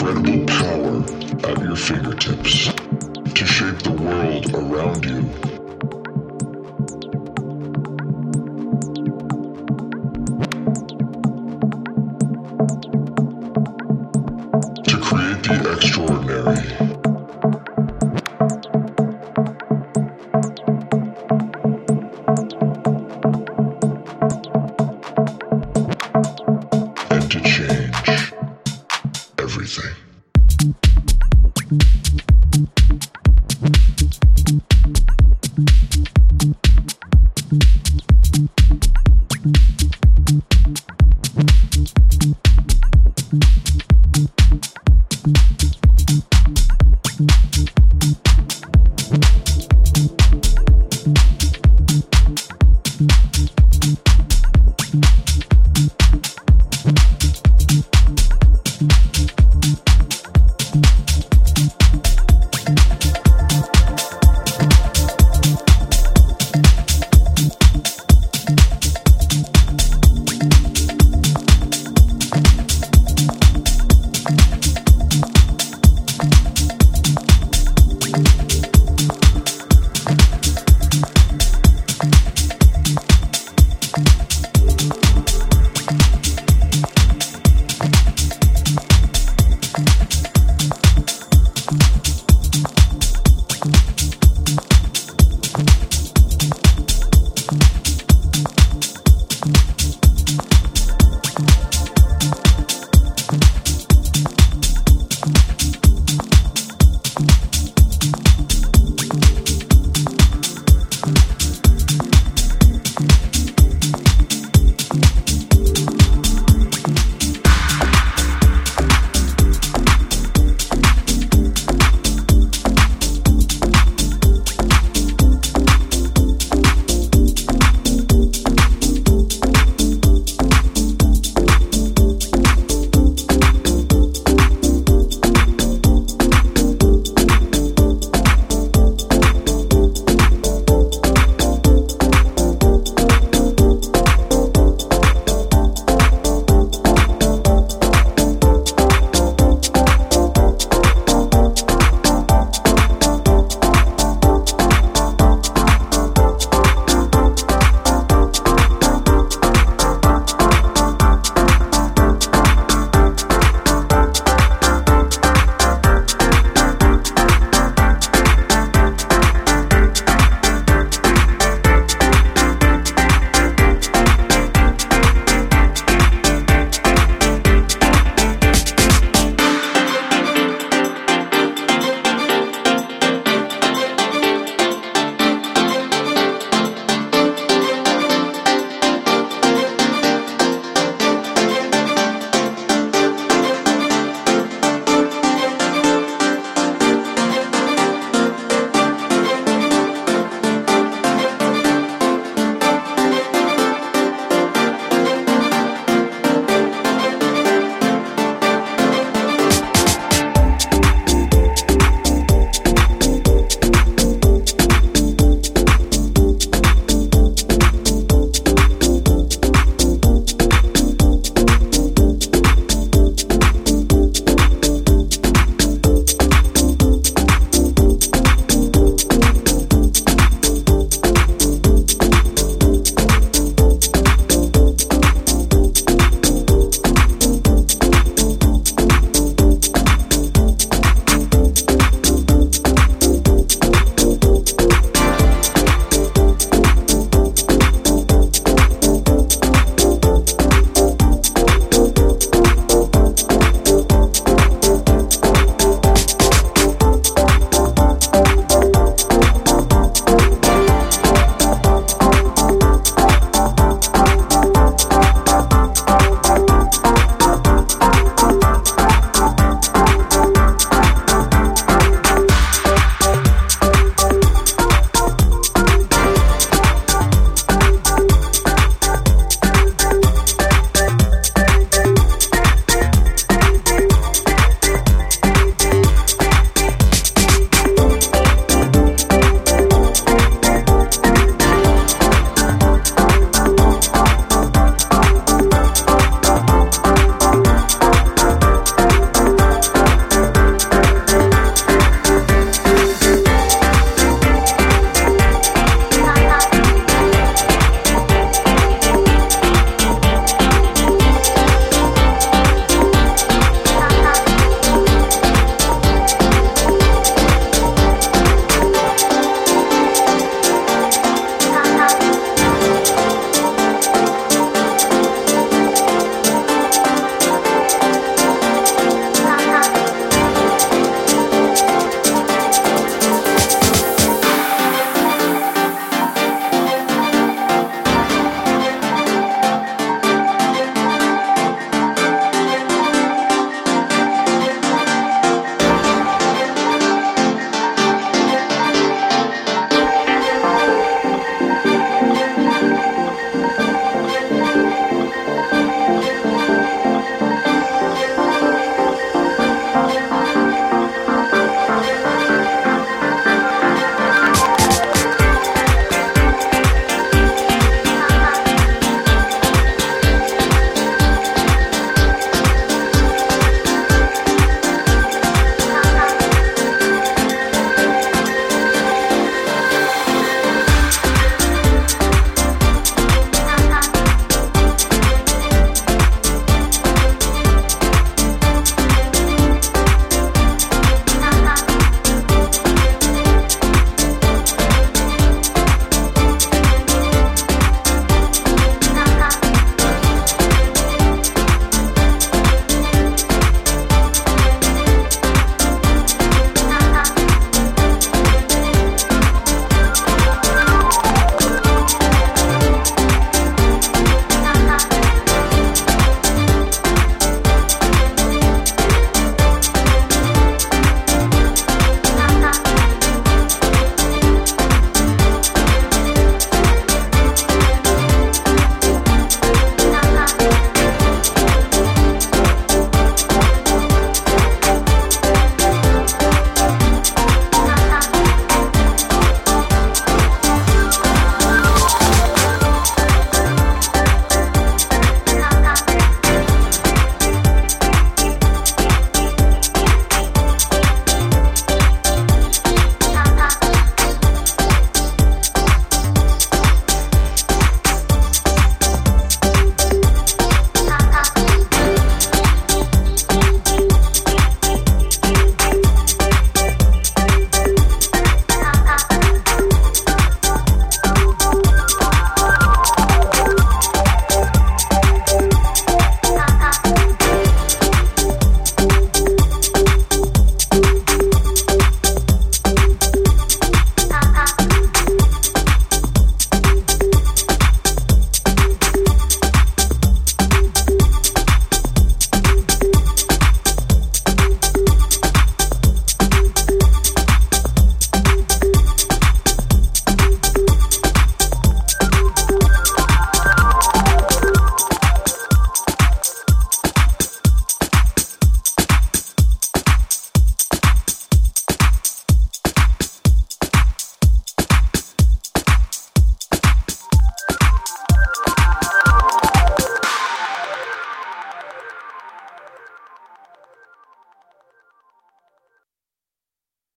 incredible power at your fingertips to shape the world around you.